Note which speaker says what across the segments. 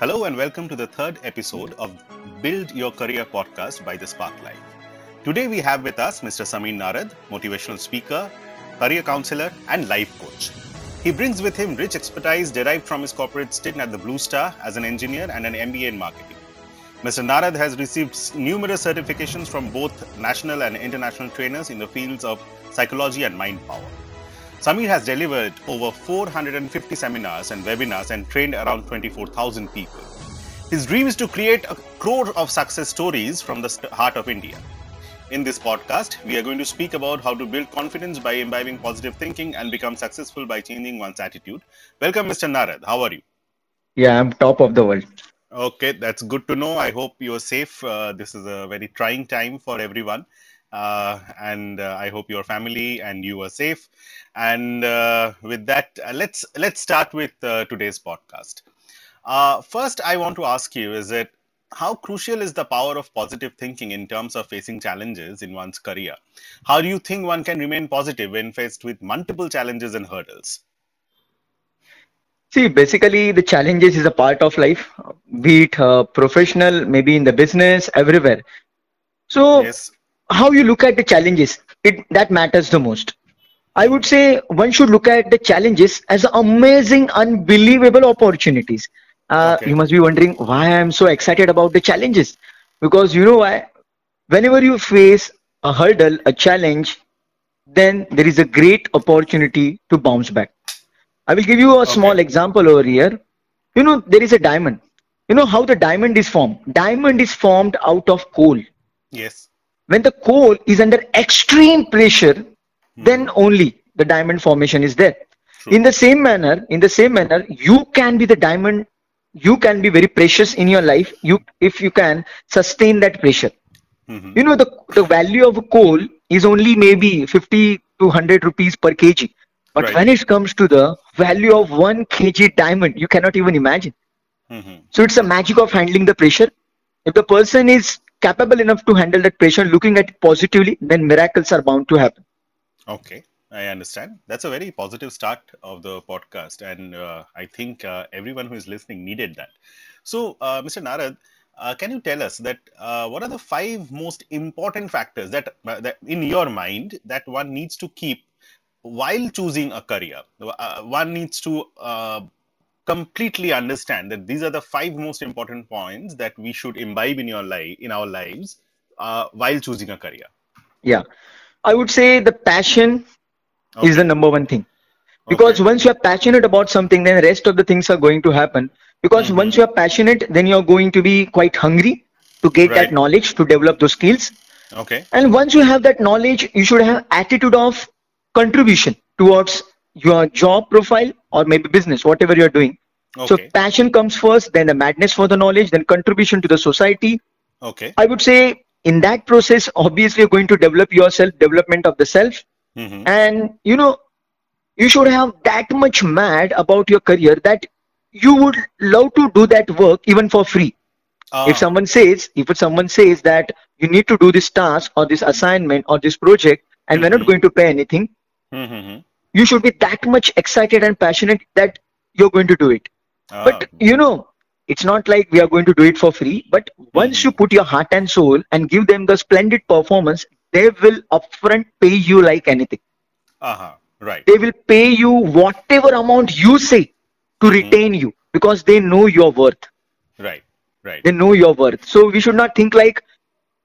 Speaker 1: Hello and welcome to the third episode of Build Your Career podcast by the Sparklight. Today we have with us Mr. Samir Narad, motivational speaker, career counselor, and life coach. He brings with him rich expertise derived from his corporate stint at the Blue Star as an engineer and an MBA in marketing. Mr. Narad has received numerous certifications from both national and international trainers in the fields of psychology and mind power. Samir has delivered over 450 seminars and webinars and trained around 24,000 people. His dream is to create a crore of success stories from the heart of India. In this podcast, we are going to speak about how to build confidence by imbibing positive thinking and become successful by changing one's attitude. Welcome, Mr. Narad. How are you?
Speaker 2: Yeah, I'm top of the world.
Speaker 1: Okay, that's good to know. I hope you're safe. Uh, this is a very trying time for everyone. Uh, and uh, I hope your family and you are safe. And uh, with that, uh, let's let's start with uh, today's podcast. first, I want to ask you: Is it how crucial is the power of positive thinking in terms of facing challenges in one's career? How do you think one can remain positive when faced with multiple challenges and hurdles?
Speaker 2: See, basically, the challenges is a part of life, be it uh, professional, maybe in the business, everywhere. So, yes. How you look at the challenges, it that matters the most. I would say one should look at the challenges as amazing, unbelievable opportunities. Uh, okay. You must be wondering why I'm so excited about the challenges. Because you know why? Whenever you face a hurdle, a challenge, then there is a great opportunity to bounce back. I will give you a okay. small example over here. You know, there is a diamond. You know how the diamond is formed? Diamond is formed out of coal.
Speaker 1: Yes.
Speaker 2: When the coal is under extreme pressure, hmm. then only the diamond formation is there. True. In the same manner, in the same manner, you can be the diamond. You can be very precious in your life. You, if you can sustain that pressure. Mm-hmm. You know the the value of coal is only maybe 50 to 100 rupees per kg but right. when it comes to the value of one kg diamond, you cannot even imagine. Mm-hmm. So it's a magic of handling the pressure. If the person is capable enough to handle that pressure, looking at it positively, then miracles are bound to happen.
Speaker 1: Okay, I understand. That's a very positive start of the podcast, and uh, I think uh, everyone who is listening needed that. So, uh, Mr. Narad, uh, can you tell us that uh, what are the five most important factors that, uh, that in your mind that one needs to keep while choosing a career, one needs to completely understand that these are the five most important points that we should imbibe in your life in our lives uh, while choosing a career.
Speaker 2: Yeah, I would say the passion okay. is the number one thing. Because okay. once you are passionate about something, then the rest of the things are going to happen. Because mm-hmm. once you are passionate, then you are going to be quite hungry to get right. that knowledge, to develop those skills.
Speaker 1: Okay.
Speaker 2: And once you have that knowledge, you should have attitude of contribution towards your job profile or maybe business, whatever you're doing. Okay. So passion comes first, then the madness for the knowledge, then contribution to the society.
Speaker 1: Okay.
Speaker 2: I would say in that process, obviously you're going to develop yourself, development of the self. Mm-hmm. And you know, you should have that much mad about your career that you would love to do that work even for free. Uh, if someone says, if someone says that you need to do this task or this assignment or this project, and mm-hmm. we're not mm-hmm. going to pay anything, Mm-hmm. You should be that much excited and passionate that you're going to do it. Uh, but you know, it's not like we are going to do it for free. But once mm-hmm. you put your heart and soul and give them the splendid performance, they will upfront pay you like anything.
Speaker 1: Uh-huh. Right.
Speaker 2: They will pay you whatever amount you say to mm-hmm. retain you because they know your worth.
Speaker 1: Right. Right.
Speaker 2: They know your worth. So we should not think like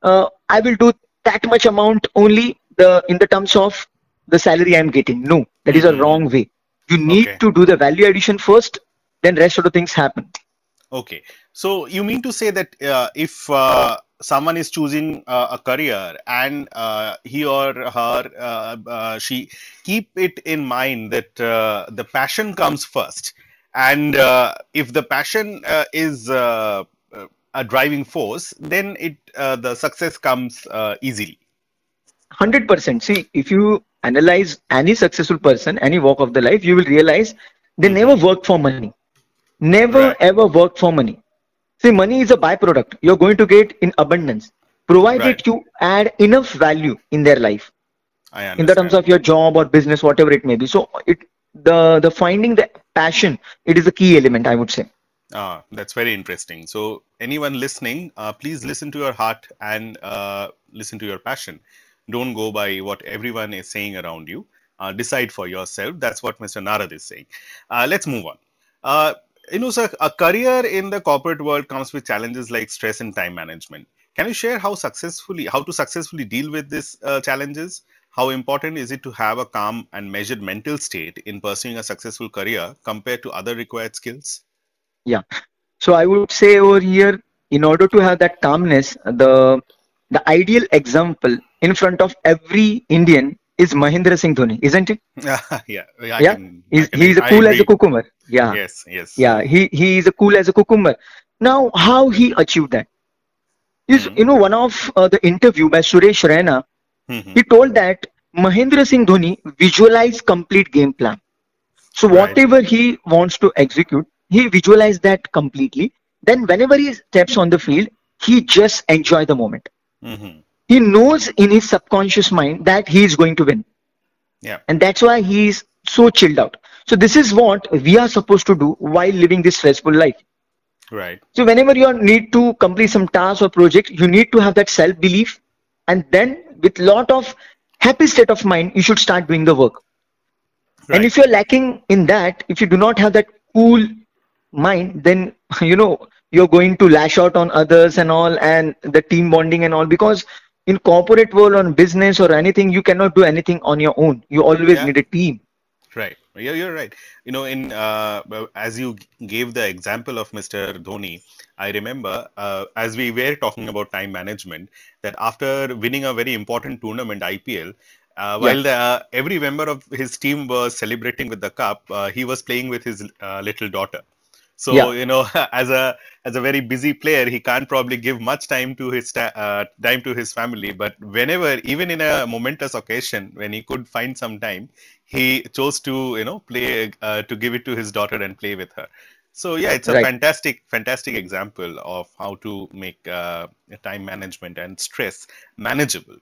Speaker 2: uh, I will do that much amount only the in the terms of the salary I'm getting. No, that is a mm-hmm. wrong way. You need okay. to do the value addition first, then rest of the things happen.
Speaker 1: Okay. So you mean to say that uh, if uh, someone is choosing uh, a career and uh, he or her uh, uh, she keep it in mind that the passion comes first, and if the passion is a driving force, then it the success comes easily.
Speaker 2: Hundred percent. See, if you analyze any successful person, any walk of the life, you will realize they mm-hmm. never work for money. Never right. ever work for money. See, money is a byproduct. You're going to get in abundance, provided right. you add enough value in their life. in the terms of your job or business, whatever it may be. So it the the finding the passion it is a key element, I would say.
Speaker 1: Ah, that's very interesting. So anyone listening, uh, please listen to your heart and uh, listen to your passion. Don't go by what everyone is saying around you. Uh, decide for yourself. That's what Mr. Narad is saying. Uh, let's move on. You know, sir, a career in the corporate world comes with challenges like stress and time management. Can you share how successfully, how to successfully deal with these uh, challenges? How important is it to have a calm and measured mental state in pursuing a successful career compared to other required skills?
Speaker 2: Yeah. So I would say over here, in order to have that calmness, the the ideal example in front of every Indian is Mahendra Singh Dhoni, isn't it?
Speaker 1: yeah, yeah.
Speaker 2: yeah? Can, he's, can, he's a cool as a cucumber. Yeah.
Speaker 1: Yes, yes.
Speaker 2: Yeah, he, he is a cool as a cucumber. Now, how he achieved that? Is mm-hmm. you know one of uh, the interview by Suresh Raina, mm-hmm. he told that Mahendra Singh Dhoni visualize complete game plan. So right. whatever he wants to execute, he visualize that completely. Then whenever he steps on the field, he just enjoy the moment. Mm-hmm. He knows in his subconscious mind that he is going to win.
Speaker 1: Yeah.
Speaker 2: And that's why he is so chilled out. So this is what we are supposed to do while living this stressful life.
Speaker 1: Right.
Speaker 2: So whenever you need to complete some task or project, you need to have that self belief, and then with lot of happy state of mind, you should start doing the work. Right. And if you're lacking in that, if you do not have that cool mind, then you know you're going to lash out on others and all, and the team bonding and all. Because in corporate world, on business or anything, you cannot do anything on your own. You always yeah. need a team.
Speaker 1: Right. Yeah, you're right. You know, in uh, as you gave the example of Mr. Dhoni, I remember uh, as we were talking about time management that after winning a very important tournament, IPL, uh, while the, uh, every member of his team was celebrating with the cup, uh, he was playing with his uh, little daughter. So yeah. you know, as a as a very busy player, he can't probably give much time to his uh, time to his family. But whenever, even in a momentous occasion, when he could find some time, he chose to you know play uh, to give it to his daughter and play with her. So yeah, it's a right. fantastic, fantastic example of how to make uh, time management and stress manageable.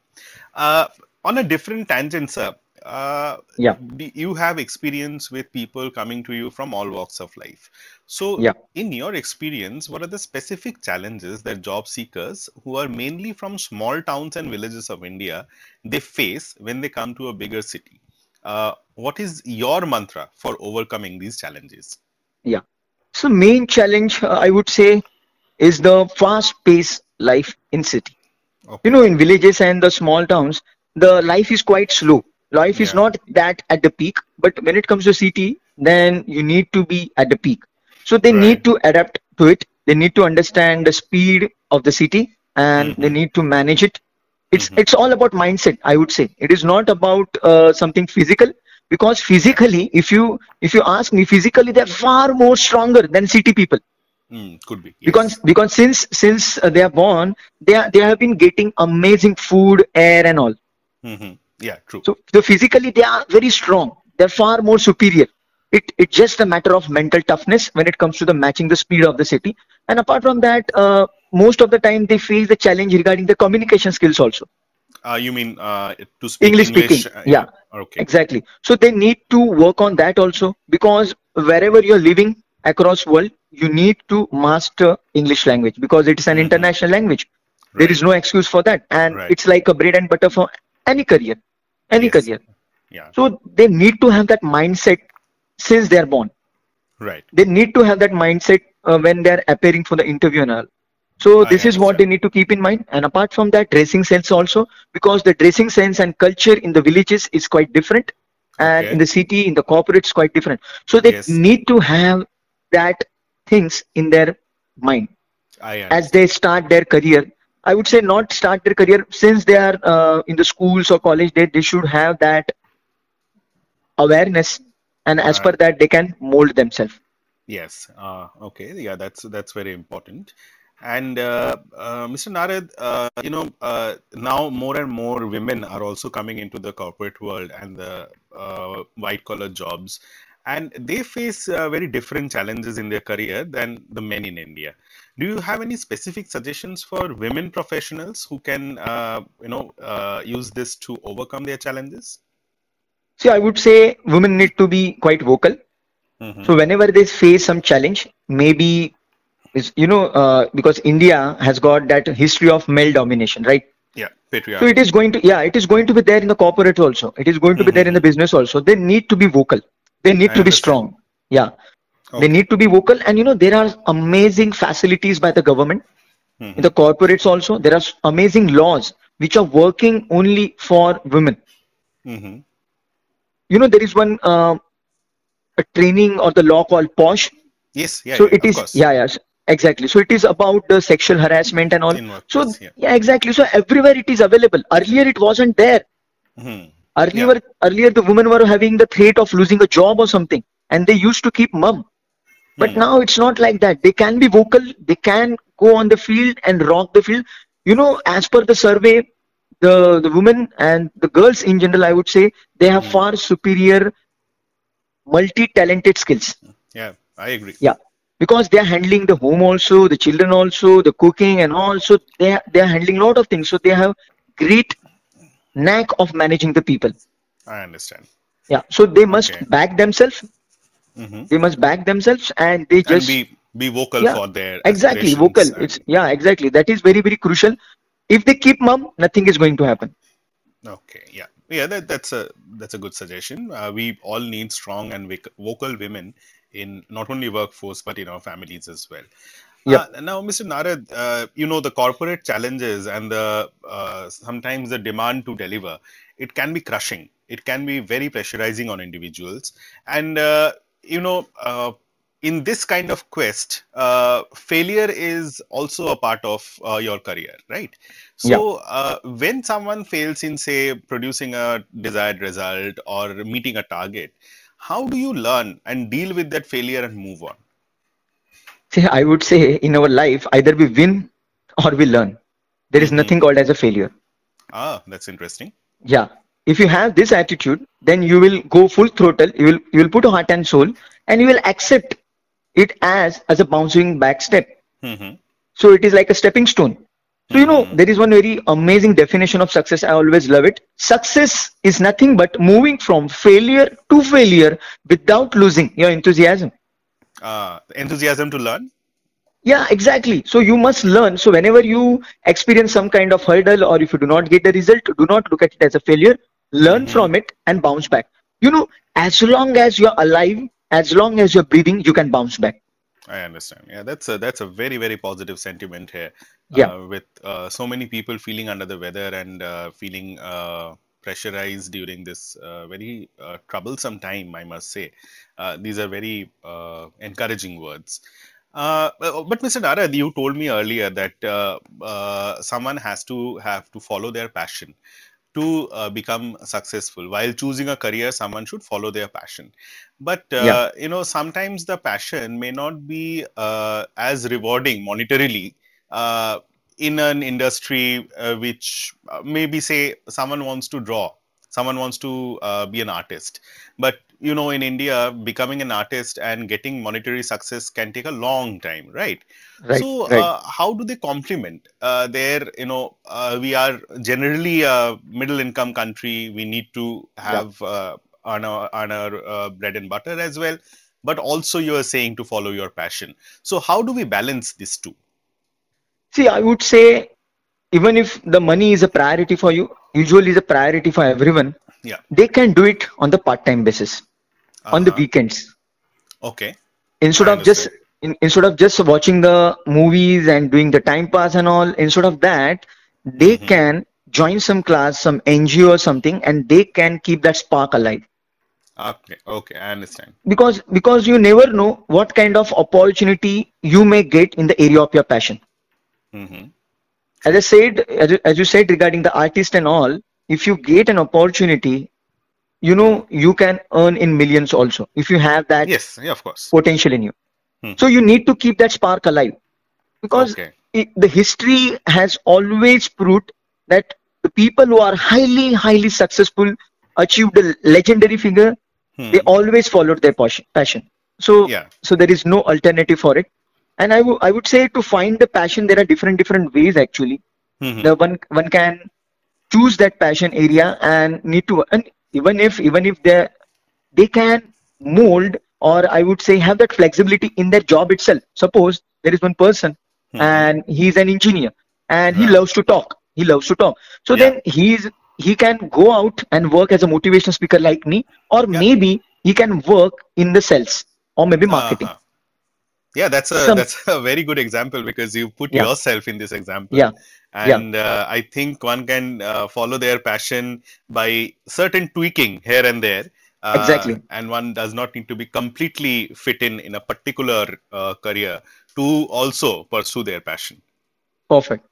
Speaker 1: Uh, on a different tangent, sir, uh,
Speaker 2: yeah
Speaker 1: you have experience with people coming to you from all walks of life so yeah. in your experience what are the specific challenges that job seekers who are mainly from small towns and villages of india they face when they come to a bigger city uh, what is your mantra for overcoming these challenges
Speaker 2: yeah so main challenge uh, i would say is the fast paced life in city okay. you know in villages and the small towns the life is quite slow life yeah. is not that at the peak but when it comes to city then you need to be at the peak so they right. need to adapt to it they need to understand the speed of the city and mm-hmm. they need to manage it it's mm-hmm. it's all about mindset i would say it is not about uh, something physical because physically if you if you ask me physically they're far more stronger than city people
Speaker 1: mm, could be
Speaker 2: yes. because because since since uh, they are born they are, they have been getting amazing food air and all
Speaker 1: mm-hmm. Yeah, true.
Speaker 2: So, so physically they are very strong. They're far more superior. It, it's just a matter of mental toughness when it comes to the matching the speed of the city. And apart from that, uh, most of the time they face the challenge regarding the communication skills also.
Speaker 1: Uh, you mean uh, to speak
Speaker 2: English, English speaking? Uh, yeah. Okay. Exactly. So they need to work on that also because wherever you're living across world, you need to master English language because it is an mm-hmm. international language. Right. There is no excuse for that, and right. it's like a bread and butter for any career any yes. career
Speaker 1: yeah
Speaker 2: so they need to have that mindset since they are born.
Speaker 1: Right.
Speaker 2: They need to have that mindset uh, when they are appearing for the interview and all. So I this is what they need to keep in mind. And apart from that dressing sense also because the dressing sense and culture in the villages is quite different. And okay. in the city in the corporate is quite different. So they yes. need to have that things in their mind. As they start their career I would say not start their career since they are uh, in the schools or college. They they should have that awareness, and as uh, per that, they can mold themselves.
Speaker 1: Yes. Uh, okay. Yeah, that's that's very important. And uh, uh, Mr. Narad, uh, you know, now more and more women are also coming into the corporate world and the white collar jobs, and they face very different challenges in their career than the men in India. do you have any specific suggestions for women professionals who can, uh, you know, uh, use this to overcome their challenges?
Speaker 2: See, I would say women need to be quite vocal. Mm-hmm. So whenever they face some challenge, maybe is you know uh, because India has got that history of male domination, right?
Speaker 1: Yeah, patriarchy.
Speaker 2: So it is going to yeah, it is going to be there in the corporate also. It is going to mm-hmm. be there in the business also. They need to be vocal. They need I to understand. be strong. Yeah. Okay. They need to be vocal, and you know there are amazing facilities by the government, mm-hmm. the corporates also. There are amazing laws which are working only for women. Mm-hmm. You know there is one uh, a training or the law called POSH.
Speaker 1: Yes,
Speaker 2: yeah. So yeah, it is course. yeah, yeah, exactly. So it is about the sexual harassment and all. so yeah. yeah. exactly. So everywhere it is available. Earlier it wasn't there. Mm-hmm. Earlier, yeah. earlier the women were having the threat of losing a job or something, and they used to keep mum. But mm. now it's not like that. They can be vocal. They can go on the field and rock the field. You know, as per the survey, the the women and the girls in general, I would say, they have mm. far superior multi-talented skills.
Speaker 1: Yeah, I agree.
Speaker 2: Yeah, because they are handling the home also, the children also, the cooking and also they they are handling a lot of things. So they have great knack of managing the people.
Speaker 1: I understand.
Speaker 2: Yeah, so they must okay. back themselves. Mm-hmm. They must back themselves, and they just
Speaker 1: and be be vocal
Speaker 2: yeah,
Speaker 1: for their
Speaker 2: exactly vocal. It's yeah, exactly. That is very very crucial. If they keep mum, nothing is going to happen.
Speaker 1: Okay, yeah yeah that, that's a that's a good suggestion uh, we all need strong and vocal women in not only workforce but in our families as well
Speaker 2: yeah.
Speaker 1: Uh, now, Mr. Narad, uh, you know the corporate challenges and the uh, sometimes the demand to deliver. It can be crushing. It can be very pressurizing on individuals, and uh, you know uh, in this kind of quest, uh, failure is also a part of uh, your career, right? So, yeah. uh, when someone fails in, say, producing a desired result or meeting a target, how do you learn and deal with that failure and move on?
Speaker 2: See, I would say in our life, either we win or we learn. There is mm-hmm. nothing called as a failure.
Speaker 1: Ah, that's interesting.
Speaker 2: Yeah. If you have this attitude, then you will go full throttle. You will you will put heart and soul, and you will accept it as as a bouncing back step. Mm-hmm. So it is like a stepping stone. So you know mm-hmm. there is one very amazing definition of success. I always love it. Success is nothing but moving from failure to failure without losing your enthusiasm.
Speaker 1: Uh, enthusiasm to learn.
Speaker 2: Yeah, exactly. So you must learn. So whenever you experience some kind of hurdle or if you do not get the result, do not look at it as a failure. Learn mm-hmm. from it and bounce back. You know, as long as you're alive, as long as you're breathing you can bounce back.
Speaker 1: I understand. Yeah that's a that's a very very positive sentiment here
Speaker 2: yeah.
Speaker 1: uh, with uh, so many people feeling under the weather and uh, feeling uh, pressurized during this uh, very uh, troublesome time i must say. These are very encouraging words. But Mr. Narad, you told me earlier that someone has to have to follow their passion to uh, become successful. While choosing a career someone should follow their passion. But uh, yeah. you know sometimes the passion may not be uh, as rewarding monetarily uh, in an industry uh, which uh, maybe say someone wants to draw someone wants to be an artist. But you know in india becoming an artist and getting monetary success can take a long time right,
Speaker 2: right
Speaker 1: so
Speaker 2: right.
Speaker 1: Uh, how do they complement uh, their you know uh, we are generally a middle income country. We need to have yeah. Uh, on our, on our uh, bread and butter as well. But also you are saying to follow your passion. So how do we balance these two?
Speaker 2: See i would say even if the money is a priority for you usually is a priority for everyone
Speaker 1: yeah.
Speaker 2: they can do it on the part time basis uh-huh. on the uh-huh. weekends.
Speaker 1: Okay.
Speaker 2: Instead of just in, instead of just watching the movies and doing the time pass and all, instead of that, they mm-hmm. can join some class, some NGO or something, and they can keep that spark alive.
Speaker 1: Okay, okay, I understand.
Speaker 2: Because because you never know what kind of opportunity you may get in the area of your passion. Mm-hmm. As I said, as you, as you said regarding the artist and all, if you get an opportunity you know you can earn in millions also if you have that
Speaker 1: yes yeah, of course
Speaker 2: potential in you hmm. so you need to keep that spark alive because okay. it, the history has always proved that the people who are highly highly successful achieved a legendary figure hmm. they always followed their passion so
Speaker 1: yeah.
Speaker 2: so there is no alternative for it and I, w- I would say to find the passion there are different different ways actually mm-hmm. the one one can choose that passion area and need to and even if even if they they can mold or I would say have that flexibility in their job itself. Suppose there is one person mm-hmm. and he's an engineer and he loves to talk. He loves to talk. So yeah. then he's he can go out and work as a motivational speaker like me, or yeah. maybe he can work in the sales or maybe marketing. Uh-huh.
Speaker 1: Yeah, that's a Some, that's a very good example because you put yeah. yourself in this example.
Speaker 2: Yeah.
Speaker 1: And uh, I think one can uh, follow their passion by certain tweaking here and there
Speaker 2: uh, exactly.
Speaker 1: And one does not need to be completely fit in in a particular uh, career to also pursue their passion.
Speaker 2: Perfect.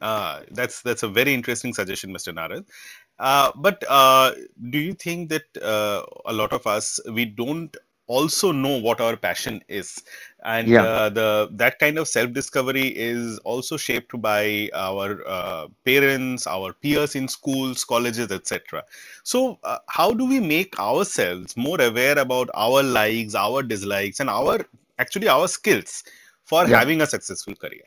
Speaker 1: Uh, that's that's a very interesting suggestion, Mr. Narad. Uh, but uh, do you think that uh, a lot of us we don't also know what our passion is and yeah. uh, the that kind of self discovery is also shaped by our uh, parents our peers in schools colleges etc so uh, how do we make ourselves more aware about our likes our dislikes and our actually our skills for yeah. having a successful career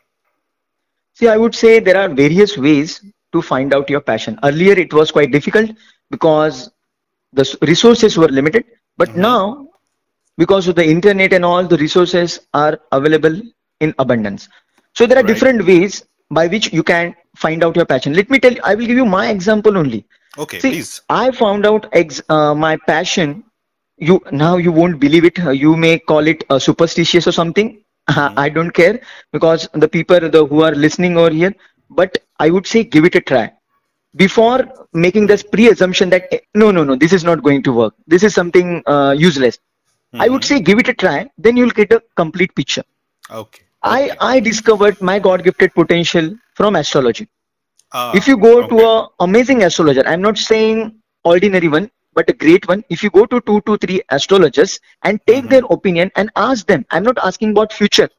Speaker 2: see i would say there are various ways to find out your passion earlier it was quite difficult because the resources were limited but mm-hmm. now because of the internet and all the resources are available in abundance. So there are right. different ways by which you can find out your passion. Let me tell you i will give you my example only.
Speaker 1: Okay See, please.
Speaker 2: I found out ex- uh, my passion. You now you won't believe it. You may call it uh, superstitious or something. Mm-hmm. i don't care because the people the, who are listening over here but i would say give it a try. Before making this pre-assumption that eh, no no no this is not going to work. This is something uh, useless Mm-hmm. I would mm-hmm. say give it a try, then you'll get a complete picture.
Speaker 1: Okay.
Speaker 2: I, I discovered my God gifted potential from astrology. Uh, if you go okay. to a amazing astrologer, I'm not saying ordinary one, but a great one. If you go to two to three astrologers and take mm-hmm. their opinion and ask them, I'm not asking about future.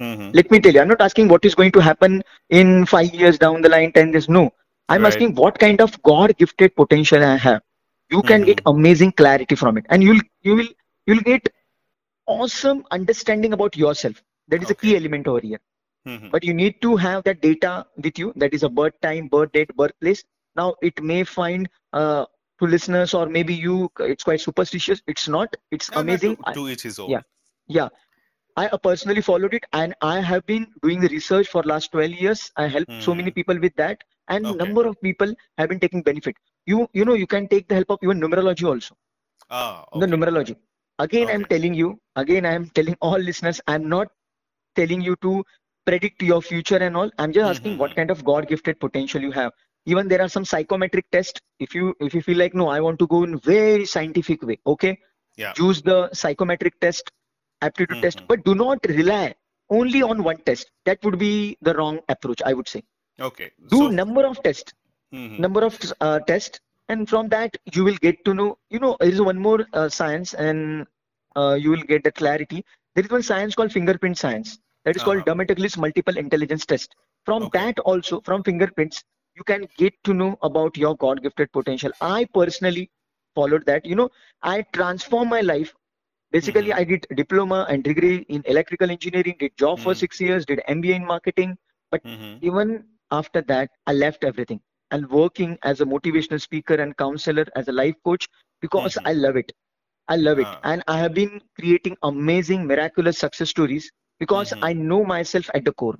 Speaker 2: Mm-hmm. Let me tell you, I'm not asking what is going to happen in five years down the line, ten years. No, I'm right. asking what kind of God gifted potential I have. You can get mm-hmm. amazing clarity from it, and you'll you will you'll get awesome understanding about yourself. That is okay. a key element over here. Mm-hmm. But you need to have that data with you. That is a birth time, birth date, birthplace. Now it may find uh, to listeners or maybe you it's quite superstitious. It's not. It's amazing.
Speaker 1: To, to each his own.
Speaker 2: Yeah, yeah. I personally followed it and I have been doing the research for last 12 years. I helped mm-hmm. so many mm-hmm. people with that and okay. number of people have been taking benefit. You you know you can take the help of even numerology also.
Speaker 1: Ah,
Speaker 2: okay. The numerology again okay. i'm telling you again i'm telling all listeners i'm not telling you to predict your future and all. I'm just mm-hmm. asking what kind of god gifted potential you have. Even there are some psychometric tests. If you if you feel like no i want to go in very scientific way okay?
Speaker 1: Yeah.
Speaker 2: Use the psychometric test aptitude mm-hmm. test but do not rely only on one test. That would be the wrong approach i would say.
Speaker 1: Okay.
Speaker 2: Do so, number of tests. Mm-hmm. number of uh, tests and from that you will get to know you know there is one more uh, science and uh, you will get the clarity there is one science called fingerprint science that is uh-huh. called Dermatoglyphs multiple intelligence test from okay. that also from fingerprints you can get to know about your god gifted potential i personally followed that you know i transformed my life basically mm-hmm. i did diploma and degree in electrical engineering did job mm-hmm. for six years did mba in marketing but mm-hmm. even after that i left everything and working as a motivational speaker and counselor as a life coach because mm-hmm. I love it. I love it. Uh-huh. And I have been creating amazing, miraculous success stories because mm-hmm. I know myself at the core.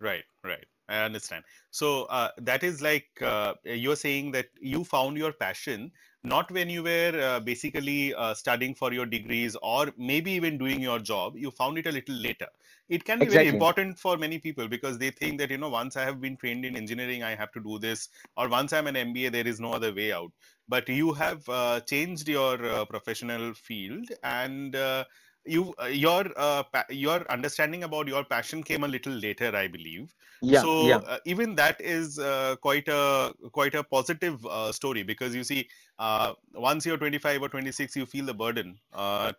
Speaker 1: Right, right. I understand. So uh, that is like uh, you're saying that you found your passion not when you were uh, basically uh, studying for your degrees or maybe even doing your job. You found it a little later it can be exactly. very important for many people because they think that you know once i have been trained in engineering i have to do this or once i'm an mba there is no other way out but you have uh, changed your uh, professional field and uh, you uh, your uh, your understanding about your passion came a little later i believe
Speaker 2: yeah,
Speaker 1: so
Speaker 2: yeah.
Speaker 1: Uh, even that is uh, quite a quite a positive uh, story because you see uh, once you're 25 or 26 you feel the burden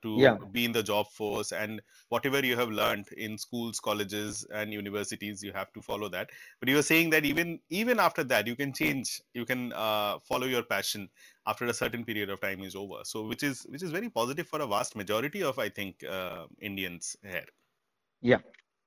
Speaker 1: to
Speaker 2: yeah.
Speaker 1: be in the job force and whatever you have learned in schools colleges and universities you have to follow that but you were saying that even even after that you can change you can follow your passion after a certain period of time is over so which is which is very positive for a vast majority of i think uh, indians here
Speaker 2: Yeah.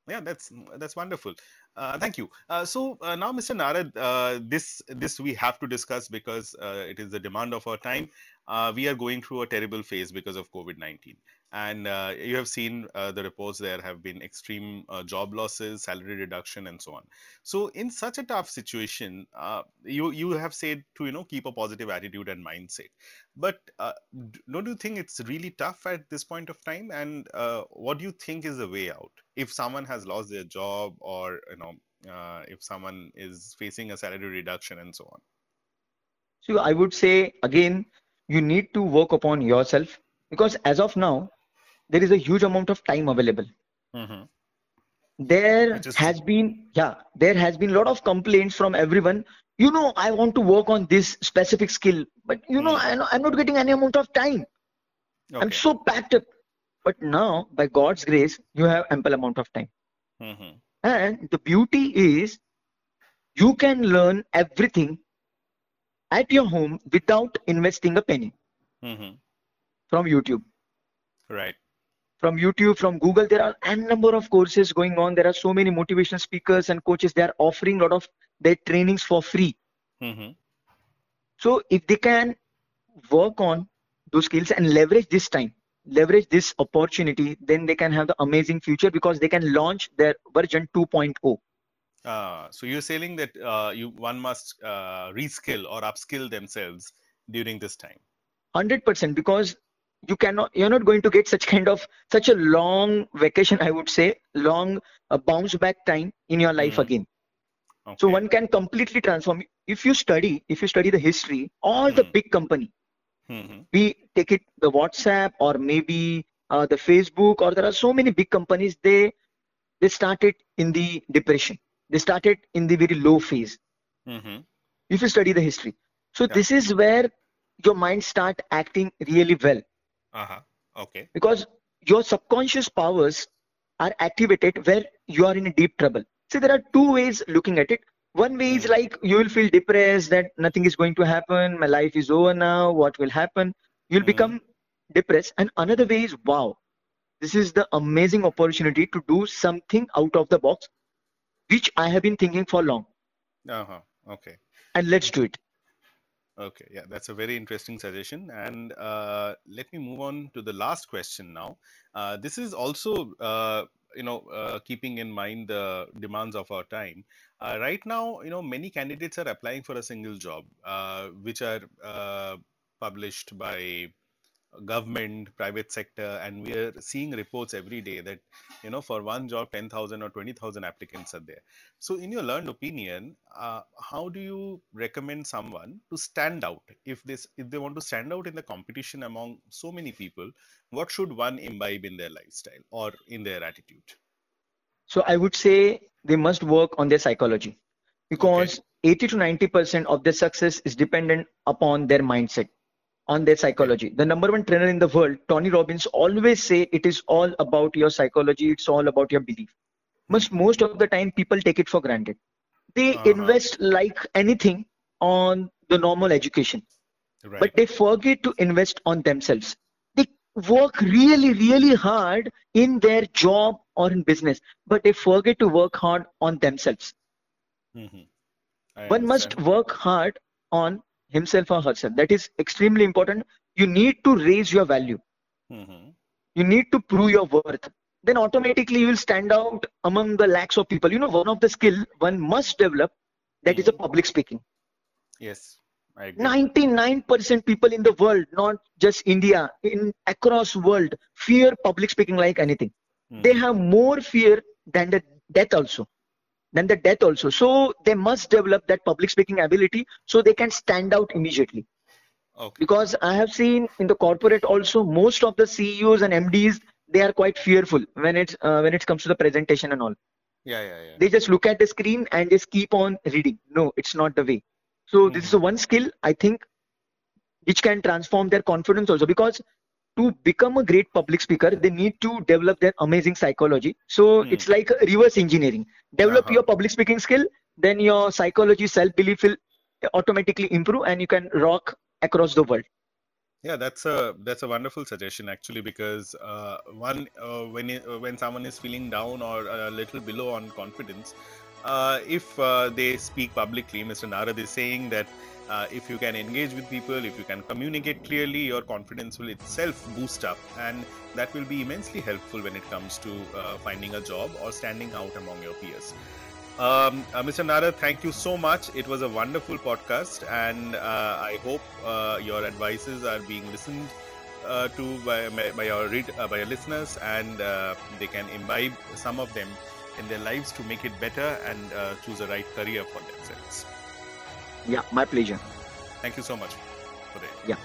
Speaker 1: Yeah, that's that's wonderful. Uh, thank you. Uh, so uh, now, Mr. Narad, uh, this this we have to discuss because uh, it is the demand of our time. Uh, we are going through a terrible phase because of COVID nineteen, and uh, you have seen uh, the reports. There have been extreme uh, job losses, salary reduction, and so on. So, in such a tough situation, you you have said to you know keep a positive attitude and mindset. But don't you think it's really tough at this point of time? And what do you think is the way out if someone has lost their job or you know uh, if someone is facing a salary reduction and so on?
Speaker 2: So I would say again, you need to work upon yourself because as of now, there is a huge amount of time available. Mm-hmm. There just... has been, yeah, there has been a lot of complaints from everyone. You know, I want to work on this specific skill, but you know, mm. I, am not getting any amount of time. Okay. I'm so packed up. But now, by God's grace, you have ample amount of time. Mm-hmm. And the beauty is you can learn everything at your home without investing a penny mm-hmm. from YouTube.
Speaker 1: Right.
Speaker 2: From YouTube, from Google, there are n number of courses going on. There are so many motivational speakers and coaches. They are offering a lot of their trainings for free. Mm-hmm. So if they can work on those skills and leverage this time, leverage this opportunity, then they can have the amazing future because they can launch their version 2.0.
Speaker 1: Uh, so you're saying that uh, you one must uh, reskill or upskill themselves during this time.
Speaker 2: Hundred percent, because you cannot, you're not going to get such kind of such a long vacation. I would say long uh, bounce back time in your life mm. again. Okay. So one can completely transform. If you study, if you study the history, all mm. the big company, Mm-hmm. We take it the WhatsApp or maybe uh, the Facebook or there are so many big companies. They they started in the depression. They started in the very low phase. Mm-hmm. If you study the history, so yeah. this is where your mind start acting really well.
Speaker 1: Uh-huh. Okay.
Speaker 2: Because your subconscious powers are activated where you are in a deep trouble. See, there are two ways looking at it one way is hmm. like you will feel depressed that nothing is going to happen my life is over now what will happen you'll mm. become depressed and another way is wow this is the amazing opportunity to do something out of the box which i have been thinking for long.
Speaker 1: Uh-huh. Okay.
Speaker 2: And let's do it.
Speaker 1: Okay. Yeah that's a very interesting suggestion. And uh, let me move on to the last question now. Uh, this is also uh, you know uh, keeping in mind the demands of our time. Uh, right now you know many candidates are applying for a single job uh, which are uh, published by government private sector and we are seeing reports every day that you know for one job 10000 or 20000 applicants are there. So in your learned opinion uh, how do you recommend someone to stand out? If this if they want to stand out in the competition among so many people what should one imbibe in their lifestyle or in their attitude?
Speaker 2: So i would say they must work on their psychology because okay. 80 to 90 percent of their success is dependent upon their mindset on their psychology. The number one trainer in the world, Tony Robbins, always say it is all about your psychology. It's all about your belief. Most most of the time, people take it for granted. They uh-huh. invest like anything on the normal education, right. but they forget to invest on themselves. They work really, really hard in their job or in business, but they forget to work hard on themselves. Mm-hmm. One must work hard on himself or herself. That is extremely important. You need to raise your value. Mm-hmm. You need to prove your worth. Then automatically you will stand out among the lakhs of people. You know, one of the skill one must develop that mm-hmm. is a public speaking.
Speaker 1: Yes.
Speaker 2: 99% people in the world, not just India, in across world, fear public speaking like anything. Mm-hmm. They have more fear than the death also then the death also. So they must develop that public speaking ability so they can stand out immediately. Okay. because i have seen in the corporate also most of the ceos and mds they are quite fearful when it's uh, when it comes to the presentation and all.
Speaker 1: Yeah, yeah yeah.
Speaker 2: They just look at the screen and just keep on reading. No it's not the way. So mm-hmm. this is one skill i think which can transform their confidence also. Because to become a great public speaker they need to develop their amazing psychology so mm. it's like reverse engineering develop uh-huh. your public speaking skill then your psychology self belief will automatically improve and you can rock across the world
Speaker 1: Yeah, that's a that's a wonderful suggestion actually because uh, one uh, when it, uh, when someone is feeling down or a little below on confidence, uh, if uh, they speak publicly, Mr. Narad is saying that uh, if you can engage with people, if you can communicate clearly, your confidence will itself boost up, and that will be immensely helpful when it comes to finding a job or standing out among your peers. Um, uh, Mr. Nara, thank you so much. It was a wonderful podcast, and uh, I hope uh, your advices are being listened uh, to by, by, your read, uh, by your listeners, and uh, they can imbibe some of them in their lives to make it better and choose a right career for themselves.
Speaker 2: Yeah, my pleasure.
Speaker 1: Thank you so much for that.
Speaker 2: Yeah.